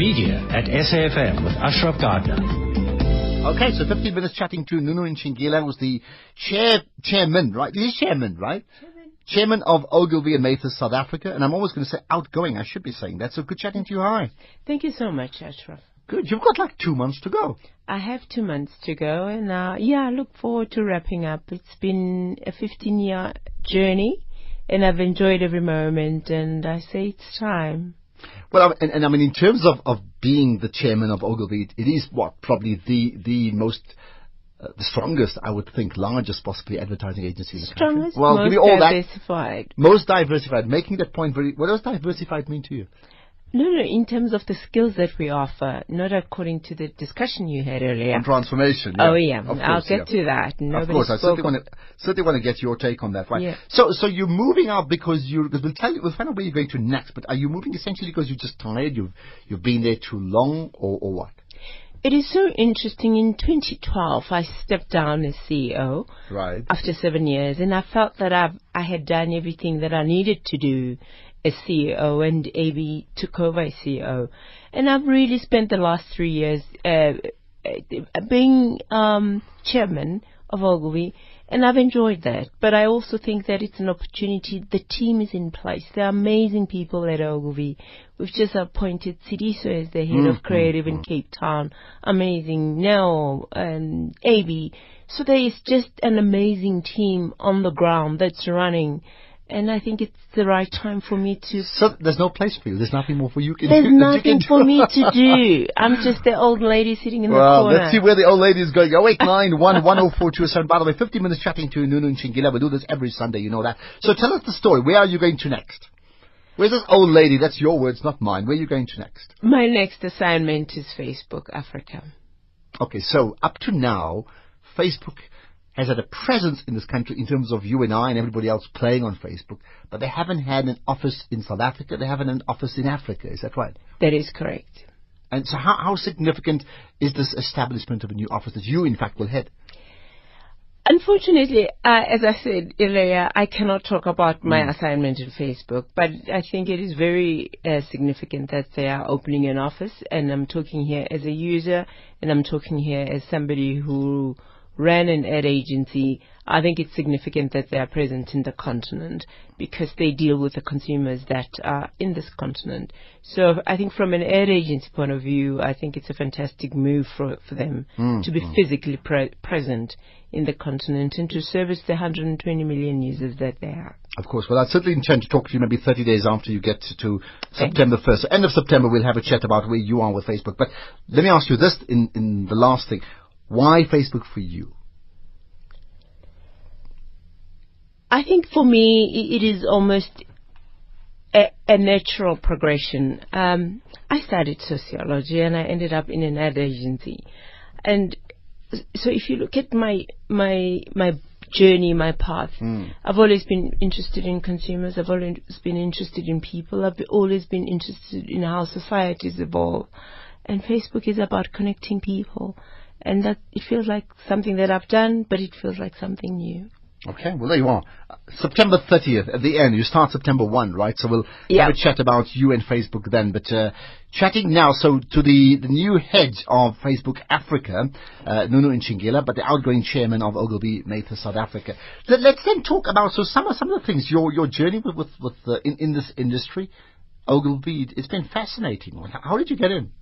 Media at SAFM with Ashraf Garda. Okay, so 15 minutes chatting to Nunu Ntshingila, who's the chair, chairman, right? He's chairman, right? Chairman. Chairman of Ogilvy and Mather South Africa, and I'm always going to say outgoing. I should be saying that. So good chatting to you. Hi. Thank you so much, Ashraf. Good. You've got like two months to go. I have two months to go, and uh, yeah, I look forward to wrapping up. It's been a 15 year journey, and I've enjoyed every moment, and I say it's time. Well, and, and I mean, in terms of, of being the chairman of Ogilvy, it, it is what probably the the most uh, the strongest, I would think, largest possibly advertising agency in the strongest, country. Well, most give me all diversified. that. Most diversified. Making that point very. What does diversified mean to you? No, no, in terms of the skills that we offer, not according to the discussion you had earlier. On transformation. Yeah. Oh yeah, course, I'll get yeah. to that. Nobody of course, I certainly want to certainly want to get your take on that. Right. Yeah. So, so you're moving out because you because we'll tell you we'll find out where you're going to next. But are you moving essentially because you're just tired? You've you've been there too long, or or what? It is so interesting. In 2012, I stepped down as CEO Right. after seven years, and I felt that I've, I had done everything that I needed to do as CEO, and AB took over as CEO. And I've really spent the last three years uh, uh, being um, chairman of Ogilvy, and I've enjoyed that. But I also think that it's an opportunity. The team is in place. There are amazing people at Ogilvy. We've just appointed Sidiso as the head of creative in Cape Town. Amazing. Now, and AB. So there is just an amazing team on the ground that's running. And I think it's the right time for me to So there's no place for you. There's nothing more for you can there's do. nothing for me to do. I'm just the old lady sitting in the Well, corner. let's see where the old lady is going. Oh eight nine one one zero four two seven. By the way, 50 minutes chatting to Nunu Ntshingila. We do this every Sunday, you know that. So tell us the story. Where are you going to next? Where's this old lady? That's your words, not mine. Where are you going to next? My next assignment is Facebook Africa. Okay, so up to now, Facebook has had a presence in this country in terms of you and I and everybody else playing on Facebook, but they haven't had an office in South Africa. They haven't an office in Africa. Is that right? That is correct. And so, how, how significant is this establishment of a new office that you, in fact, will head? Unfortunately, uh, as I said earlier, I cannot talk about my Hmm. assignment in Facebook, but I think it is very uh, significant that they are opening an office, and I'm talking here as a user, and I'm talking here as somebody who ran an ad agency. I think it's significant that they are present in the continent because they deal with the consumers that are in this continent. So I think from an ad agency point of view, I think it's a fantastic move for, for them mm, to be mm. physically pre- present in the continent and to service the 120 million users that they have. Of course. Well, I certainly intend to talk to you maybe 30 days after you get to, to September 1st. So end of September, we'll have a chat about where you are with Facebook. But let me ask you this in, in the last thing. Why Facebook for you? I think for me, it is almost a, a natural progression. Um, I studied sociology and I ended up in an ad agency. And so if you look at my, my, my journey, my path, I've always been interested in consumers. I've always been interested in people. I've always been interested in how societies evolve. And Facebook is about connecting people. And that, it feels like something that I've done, but it feels like something new. Okay, well there you are. Uh, September 30th, at the end, you start September 1, right? So we'll Yeah. have a chat about you and Facebook then. But uh, chatting now, so to the, the new head of Facebook Africa, uh, Nunu Ntshingila, but the outgoing chairman of Ogilvy Mather South Africa. Let, let's then talk about, so some of, some of the things, your, your journey with, with, with uh, in, in this industry, Ogilvy, it's been fascinating. How did you get in?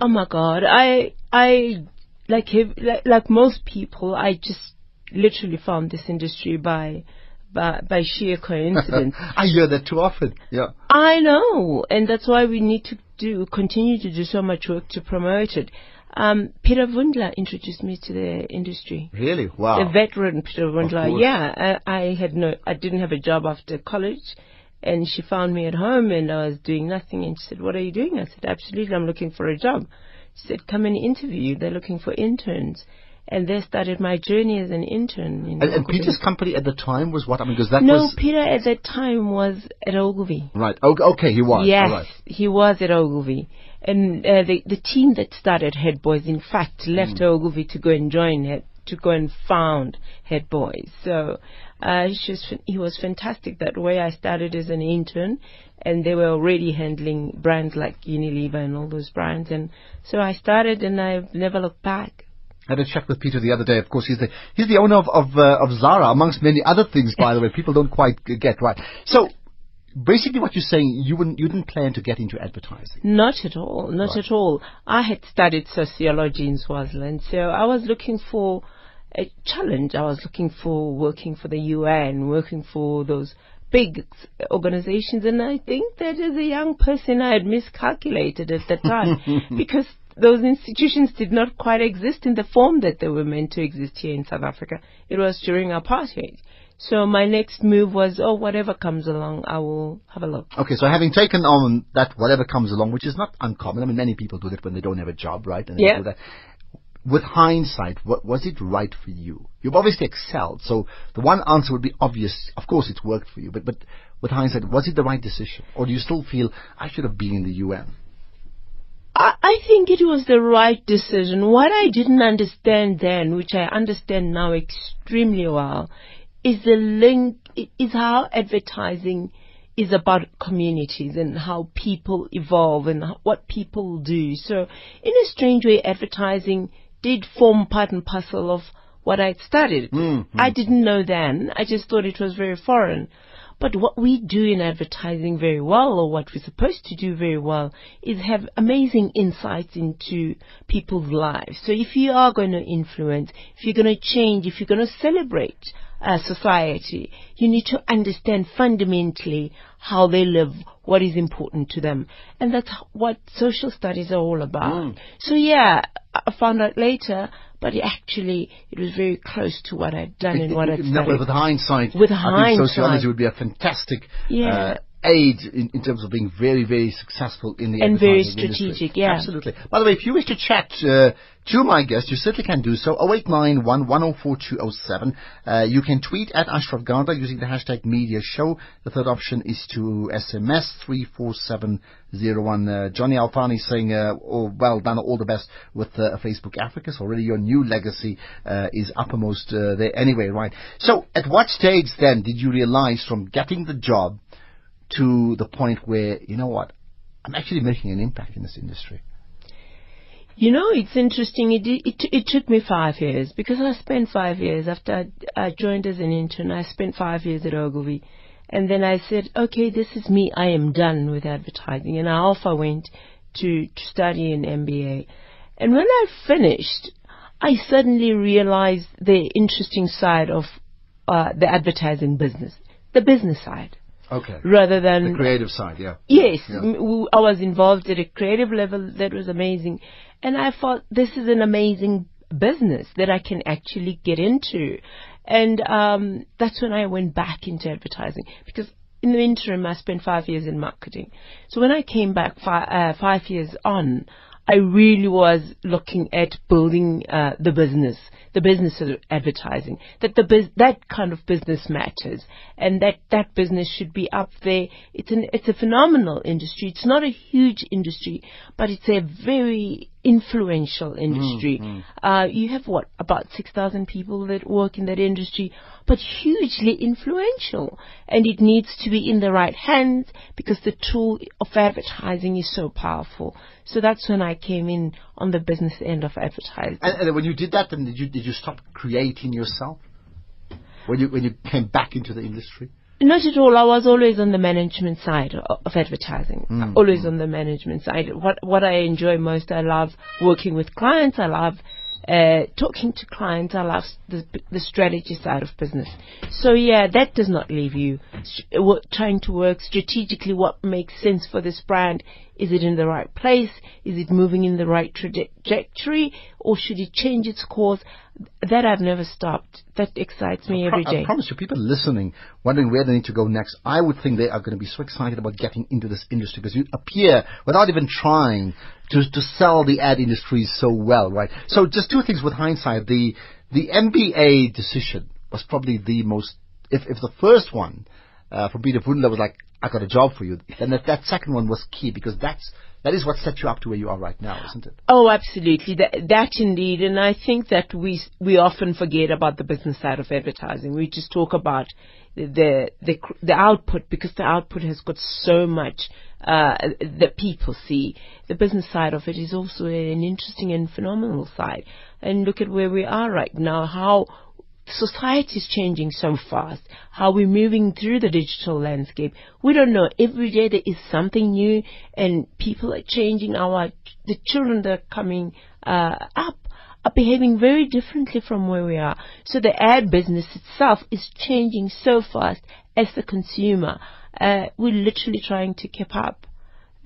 Oh my God, I I like like, like most people, I just literally found this industry by by, by sheer coincidence. I hear that too often. Yeah. I know, and that's why we need to do continue to do so much work to promote it. Um, Peter Vundla introduced me to the industry. Really? Wow. The veteran Peter Vundla. Yeah, I, I had no, I didn't have a job after college, and she found me at home, and I was doing nothing. And she said, "What are you doing?" I said, "Absolutely, I'm looking for a job." She said, "Come and interview. They're looking for interns." And there started my journey as an intern. In and, and Peter's company at the time was what? I mean, because that no, was... Peter at that time was at Ogilvy. Right. Okay, okay he was. Yes, right. he was at Ogilvy. And uh, the, the team that started HerdBuoys, in fact, left Hmm. Ogilvy to go and join Head, to go and found HerdBuoys. So uh, he, was, he was fantastic that way. I started as an intern, and they were already handling brands like Unilever and all those brands. And so I started, and I've never looked back. I had a chat with Peter the other day. Of course, he's the he's the owner of of, uh, of Zara, amongst many other things. By the way, people don't quite get right. So basically what you're saying, you wouldn't, you didn't plan to get into advertising. Not at all, not right. at all. I had studied sociology in Swaziland, so I was looking for a challenge. I was looking for working for the UN, working for those big organizations, and I think that as a young person I had miscalculated at the time because those institutions did not quite exist in the form that they were meant to exist here in South Africa. It was during apartheid. So my next move was, oh, whatever comes along, I will have a look. Okay, so having taken on that whatever comes along, which is not uncommon. I mean, many people do that when they don't have a job, right? And yeah. With hindsight, what, was it right for you? You've obviously excelled, so the one answer would be obvious. Of course, it's worked for you, but but with hindsight, was it the right decision, or do you still feel I should have been in the UN? I, I think it was the right decision. What I didn't understand then, which I understand now extremely well, is the link, is how advertising is about communities and how people evolve and what people do. So, in a strange way, advertising did form part and parcel of what I'd studied. Mm-hmm. I didn't know then. I just thought it was very foreign. But what we do in advertising very well, or what we're supposed to do very well, is have amazing insights into people's lives. So if you are going to influence, if you're going to change, if you're going to celebrate uh, society, you need to understand fundamentally how they live, what is important to them. And that's what social studies are all about. Mm. So yeah, I found out later, but actually it was very close to what I'd done and what I'd studied. with hindsight, with I think sociology would be a fantastic yeah. uh, aid in, in, terms of being very, very successful in the and very strategic. Industry. Yeah, absolutely. By the way, if you wish to chat uh, to my guest, you certainly can do so. 0891 104207. Uh, you can tweet at Ashraf Garda using the hashtag Media Show. The third option is to SMS three four seven zero one. Uh, Johnny Alfani saying, uh, oh, "Well done, all the best with uh, Facebook Africa." So already your new legacy uh, is uppermost uh, there anyway, right? So, at what stage then did you realize from getting the job to the point where, you know what, I'm actually making an impact in this industry? You know, it's interesting. It, it, it took me five years because I spent five years after I, joined as an intern. I spent five years at Ogilvy. And then I said, okay, this is me. I am done with advertising. And I off I went to, to study an MBA. And when I finished, I suddenly realized the interesting side of uh, the advertising business, the business side. Okay. Rather than the creative side, yeah. Yes, yeah. I was involved at a creative level that was amazing, and I thought this is an amazing business that I can actually get into, and um, that's when I went back into advertising because in the interim I spent five years in marketing. So when I came back fi- uh, five years on, I really was looking at building uh, the business, the business of advertising. That the bus- that kind of business matters, and that that business should be up there. It's an it's a phenomenal industry. It's not a huge industry, but it's a very influential industry. Mm, mm. Uh, you have what about six thousand people that work in that industry, but hugely influential, and it needs to be in the right hands because the tool of advertising is so powerful. So that's when I came in on the business end of advertising. And, and when you did that, then did you did you stop creating yourself? When you when you came back into the industry? Not at all. I was always on the management side of, advertising. Mm. Always on the management side. What what I enjoy most, I love working with clients. I love uh, talking to clients. I love the, the strategy side of business. So yeah, that does not leave you trying to work strategically. What makes sense for this brand? Is it in the right place? Is it moving in the right trajectory? Or should it change its course? That I've never stopped. That excites me every day. I promise you, people listening, wondering where they need to go next, I would think they are going to be so excited about getting into this industry because you appear, without even trying, to, to sell the ad industry so well, right? So just two things with hindsight. The, the MBA decision was probably the most, if, if the first one, uh, for Peter Vundla was like, I got a job for you. Then that, that second one was key because that's that is what set you up to where you are right now, isn't it? Oh, absolutely. That, that indeed. And I think that we, we often forget about the business side of advertising. We just talk about the, the, the output because the output has got so much, uh, that people see. The business side of it is also an interesting and phenomenal side. And look at where we are right now, how society is changing so fast, how we're moving through the digital landscape. We don't know. Every day there is something new and people are changing. Our, the children that are coming, uh, up are behaving very differently from where we are. So the ad business itself is changing so fast as the consumer. Uh, we're literally trying to keep up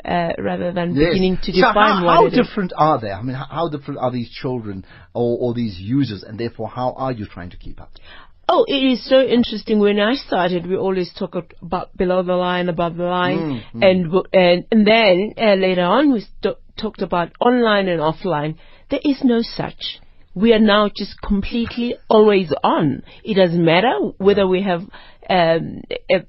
uh, rather than Yes. beginning to So define how, what how it is. different are they? I mean, how, how different are these children or, or these users, and therefore, how are you trying to keep up? Oh, it is so interesting. When I started, we always talk about below the line, above the line, and and and then uh, later on we st- talked about online and offline. There is no such. We are now just completely always on. It doesn't matter whether we have um, a,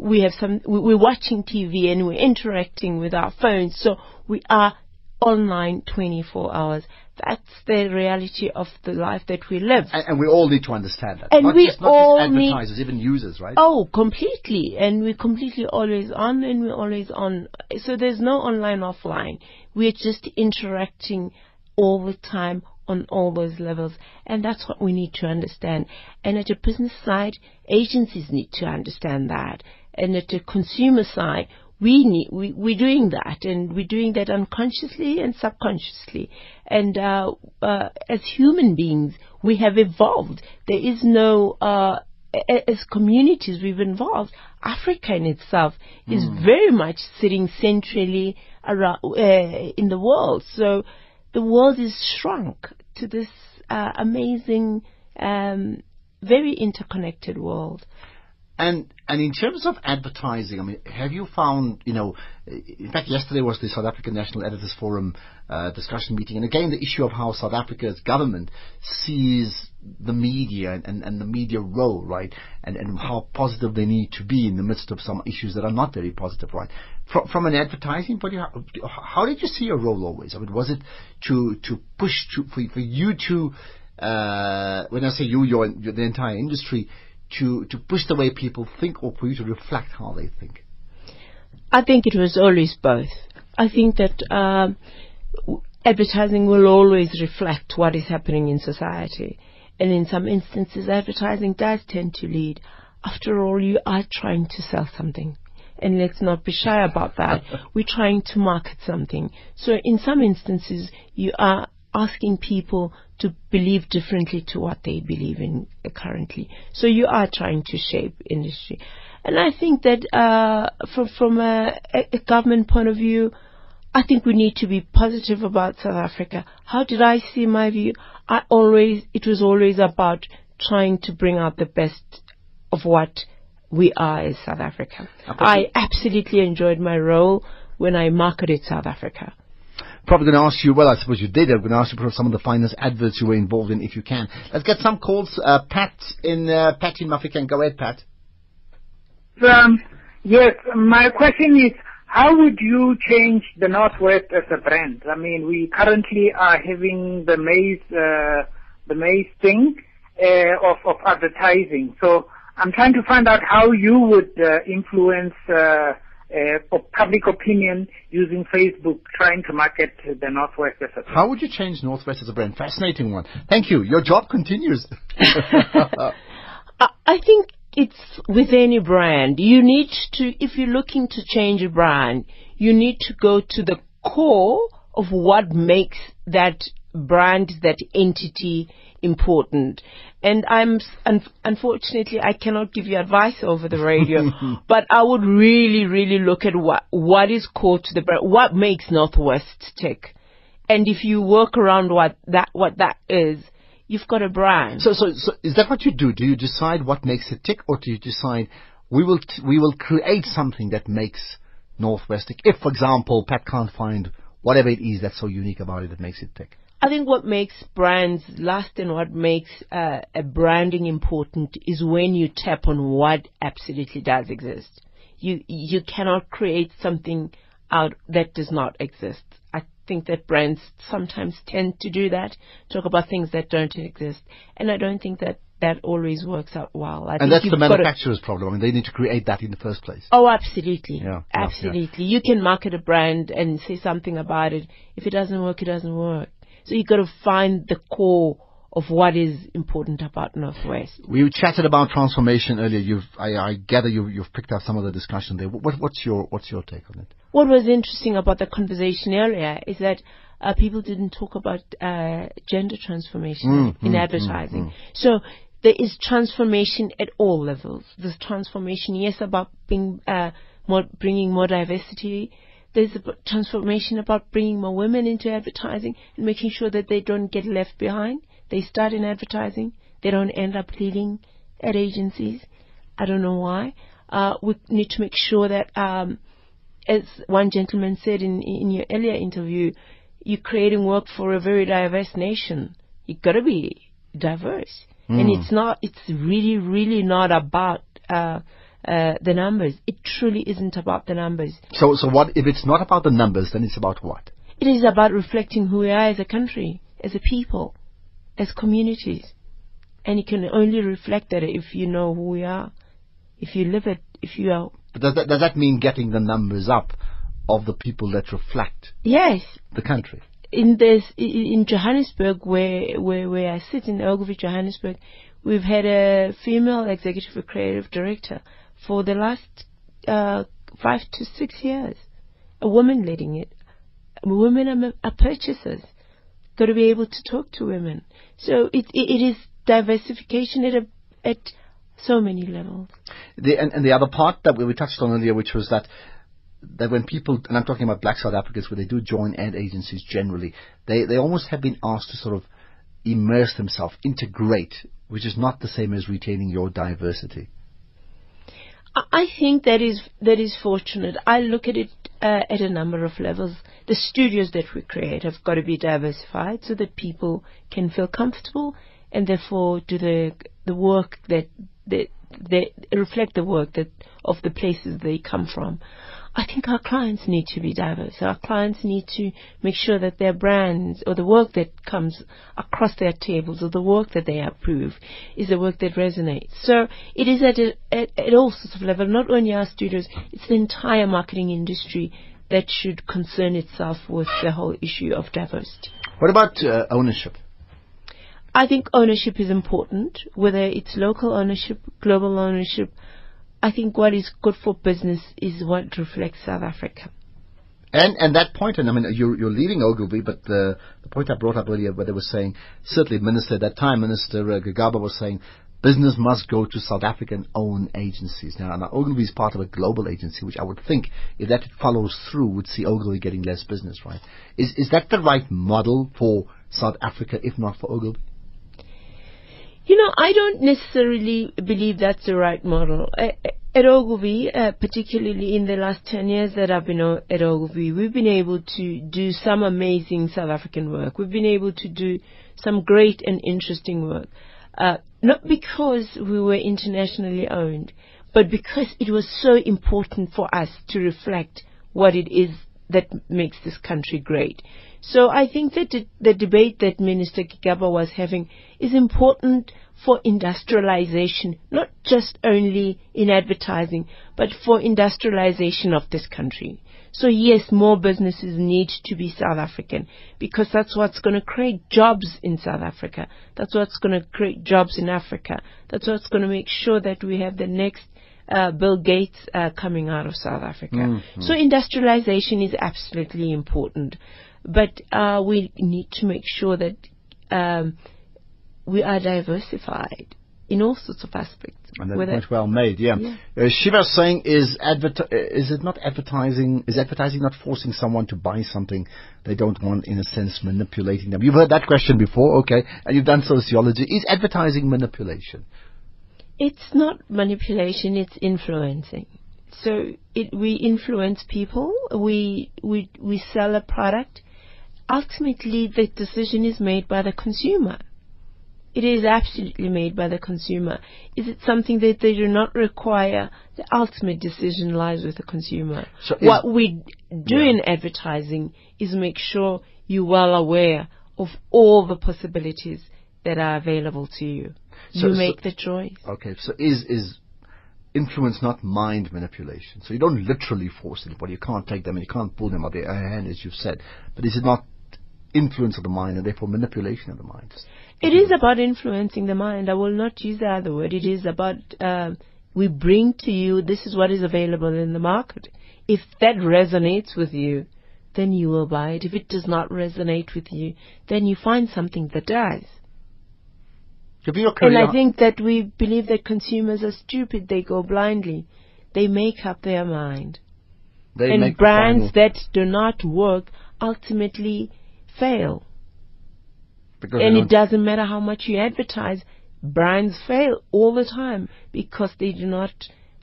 we have some we- we're watching TV and we're interacting with our phones, so we are online 24 hours. That's the reality of the life that we live. And, and we all need to understand that. And not we just, not all just need- advertisers, even users, right? Oh, completely. And we're completely always on and we're always on. So there's no online, offline. We're just interacting all the time on all those levels. And that's what we need to understand. And at a business side, agencies need to understand that. And at the consumer side, we need, we, we're doing that and we're doing that unconsciously and subconsciously. And, uh, uh, as human beings, we have evolved. There is no, uh, as communities we've evolved, Africa in itself is very much sitting centrally around uh, in the world. So the world is shrunk to this uh, amazing, um, very interconnected world. And and in terms of advertising, I mean, have you found, you know, in fact, yesterday was the South African National Editors Forum uh, discussion meeting, and again, the issue of how South Africa's government sees the media and, and, and the media role, right, and, and how positive they need to be in the midst of some issues that are not very positive, right. From, from an advertising point of view, how, did you see your role always? I mean, was it to to push to, for, for you to uh, when I say you, you're, you're the entire industry, to, to push the way people think or for you to reflect how they think? I think it was always both. I think that um, advertising will always reflect what is happening in society. And in some instances, advertising does tend to lead. After all, you are trying to sell something. And let's not be shy about that. We're trying to market something. So in some instances, you are asking people to believe differently to what they believe in uh, currently. So you are trying to shape industry. And I think that uh, from, from a, a government point of view, I think we need to be positive about South Africa. How did I see my view? I always, it was always about trying to bring out the best of what we are as South Africa. I absolutely enjoyed my role when I marketed South Africa. Probably going to ask you, well, I suppose you did. I'm going to ask you for some of the finest adverts you were involved in, if you can. Let's get some calls. Uh, Pat in uh, Pat in Mafeking. Go ahead, Pat. Um, yes, my question is, how would you change the Northwest as a brand? I mean, we currently are having the maze, uh, the maize thing uh, of, of advertising. So I'm trying to find out how you would uh, influence uh, op- public opinion using Facebook, trying to market the Northwest as a brand. How would you change Northwest as a brand? Fascinating one. Thank you. Your job continues. I, I think it's with any brand. You need to, if you're looking to change a brand, you need to go to the core of what makes that brand, that entity important. And I'm, un- unfortunately, I cannot give you advice over the radio, but I would really, really look at what, what is core to the brand, what makes Northwest tick. And if you work around what that, what that is, you've got a brand. so, so, so, is that what you do? Do you decide what makes it tick, or do you decide we will t- we will create something that makes Northwest tick? If, for example, Pat can't find whatever it is that's so unique about it that makes it tick. I think what makes brands last and what makes uh, a branding important is when you tap on what absolutely does exist. You you cannot create something out that does not exist. I think that brands sometimes tend to do that, talk about things that don't exist, and I don't think that that always works out well. I And that's the manufacturer's problem. I mean, they need to create that in the first place. Oh, absolutely. Yeah, yeah, absolutely. You can market a brand and say something about it. If it doesn't work, it doesn't work. So you've got to find the core of what is important about Northwest. We chatted about transformation earlier. You've, I, I gather you, you've picked up some of the discussion there. What, what's your, what's your take on it? What was interesting about the conversation earlier is that uh, people didn't talk about uh, gender transformation Mm, in mm, advertising. So there is transformation at all levels. There's transformation, yes, about being, uh, more, bringing more diversity. There's a transformation about bringing more women into advertising and making sure that they don't get left behind. They start in advertising. They don't end up leading at agencies. I don't know why. Uh, we need to make sure that um, as one gentleman said in, in your earlier interview, you're creating work for a very diverse nation. You've got to be diverse. And it's not, it's really, really not about uh, uh, the numbers. It truly isn't about the numbers. So, so what, if it's not about the numbers, then it's about what? It is about reflecting who we are as a country, as a people, as communities. And you can only reflect that if you know who we are, if you live it, if you are. But does that, does that mean getting the numbers up of the people that reflect Yes, the country? in this in Johannesburg, where where where I sit in Ogilvy, Johannesburg, we've had a female executive creative director for the last uh, five to six years. A woman leading it. Women are, are purchasers. Got to be able to talk to women. So it it, it is diversification at a, at so many levels. The, and, and the other part that we, we touched on earlier, which was that that when people, and I'm talking about black South Africans, where they do join ad agencies generally, they, they almost have been asked to sort of immerse themselves, integrate, which is not the same as retaining your diversity. I think that is that is fortunate. I look at it uh, at a number of levels. The studios that we create have got to be diversified so that people can feel comfortable and therefore do the the work that that they reflect the work that of the places they come from. I think our clients need to be diverse. Our clients need to make sure that their brands or the work that comes across their tables or the work that they approve is the work that resonates. So it is at, a, at, at all sorts of level, not only our studios, it's the entire marketing industry that should concern itself with the whole issue of diversity. What about uh, ownership? I think ownership is important, whether it's local ownership, global ownership. I think what is good for business is what reflects South Africa. And and that point, and I mean, you're, you're leaving Ogilvy, but the, the point I brought up earlier, where they were saying, certainly Minister at that time, Minister uh, Gigaba was saying, business must go to South African-owned agencies. Now, now, Ogilvy is part of a global agency, which I would think, if that follows through, would see Ogilvy getting less business, right? Is is that the right model for South Africa, if not for Ogilvy? You know, I don't necessarily believe that's the right model. At Ogilvy, uh, particularly in the last 10 years that I've been at Ogilvy, we've been able to do some amazing South African work. We've been able to do some great and interesting work. Uh, not because we were internationally owned, but because it was so important for us to reflect what it is that makes this country great. So I think that the, debate that Minister Gigaba was having is important for industrialization, not just only in advertising, but for industrialization of this country. So yes, more businesses need to be South African because that's what's going to create jobs in South Africa. That's what's going to create jobs in Africa. That's what's going to make sure that we have the next uh, Bill Gates uh, coming out of South Africa. So industrialization is absolutely important, but uh, we need to make sure that um, we are diversified in all sorts of aspects. And that Whether- point well made, yeah. Yeah. Uh, Shiva's saying, is, adver- uh, is it not advertising, is advertising not forcing someone to buy something they don't want, in a sense, manipulating them? You've heard that question before, okay, and you've done sociology. Is advertising manipulation? It's not manipulation, it's influencing. So it, we influence people, we, we, we sell a product. Ultimately, the decision is made by the consumer. It is absolutely made by the consumer. Is it something that they do not require? The ultimate decision lies with the consumer. So what we do in advertising is make sure you're well aware of all the possibilities that are available to you. So- you so- make the choice. Okay, so is is influence not mind manipulation? So you don't literally force anybody. You can't take them and you can't pull them out of their hand, as you've said. But is it not influence of the mind and therefore manipulation of the mind? It is about influencing the mind. I will not use the other word. It is about um, we bring to you this is what is available in the market. If that resonates with you, then you will buy it. If it does not resonate with you, then you find something that does. Give me your And. I think that we believe that consumers are stupid. They go blindly. They make up their mind. they and brands that do not work ultimately fail. because and it doesn't matter how much you advertise, brands fail all the time because they do not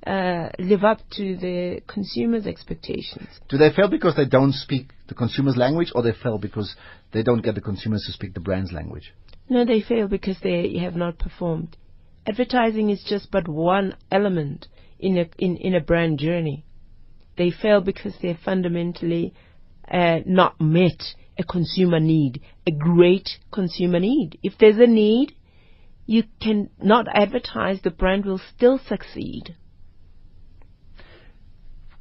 uh, live up to the consumer's expectations. do they fail because they don't speak the consumer's language, or they fail because they don't get the consumers to speak the brand's language? No, they fail because they have not performed. Advertising is just but one element in a in, in a brand journey. They fail because they're fundamentally uh, not met a consumer need, a great consumer need. If there's a need, you can not advertise. The brand will still succeed.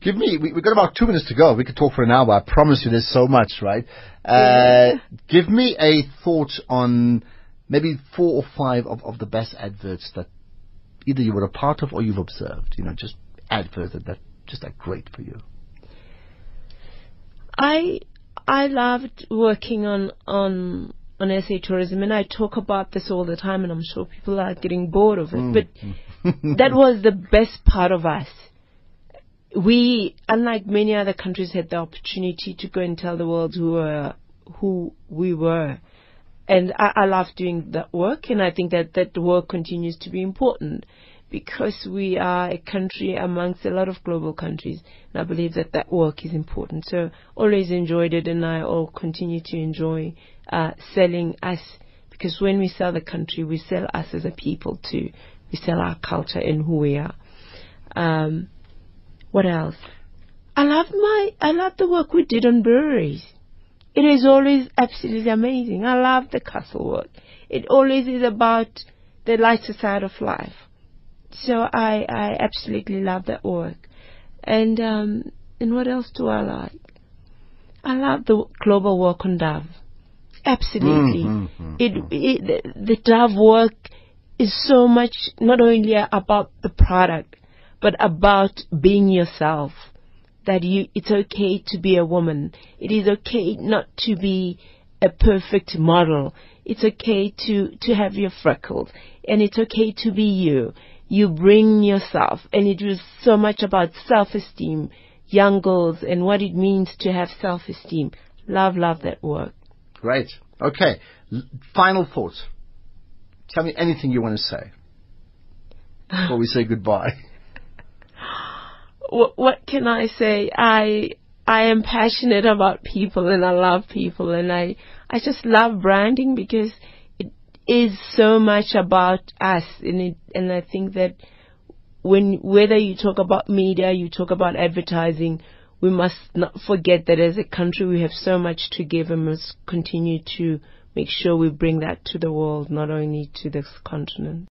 Give me, we, we've got about two minutes to go. We could talk for an hour. I promise you there's so much, right? Uh, give me a thought on maybe four or five of, of the best adverts that either you were a part of or you've observed. You know, just adverts that, that just are great for you. I I loved working on on on SA tourism, and I talk about this all the time, and I'm sure people are getting bored of it. Mm. But that was the best part of us. We, unlike many other countries, had the opportunity to go and tell the world who were who we were. And I, I love doing that work, and I think that that work continues to be important because we are a country amongst a lot of global countries, and I believe that that work is important. So always enjoyed it, and I will continue to enjoy uh, selling us because when we sell the country, we sell us as a people too. We sell our culture and who we are. Um, what else? I love my I love the work we did on breweries. It is always absolutely amazing. I love the castle work. It always is about the lighter side of life. So I I absolutely love that work. And um and what else do I like? I love the global work on Dove. Absolutely. Mm, mm, It, it the, the Dove work is so much not only about the product, but about being yourself. That you, it's okay to be a woman. It is okay not to be a perfect model. It's okay to, to have your freckles. And it's okay to be you. You bring yourself. And it was so much about self-esteem, young girls, and what it means to have self-esteem. Love, love that work. Great. Okay. Final thoughts. Tell me anything you want to say before we say goodbye. What, can I say? I I am passionate about people and I love people and I I just love branding because it is so much about us and it and I think that when whether you talk about media, you talk about advertising, we must not forget that as a country we have so much to give and must continue to make sure we bring that to the world, not only to this continent.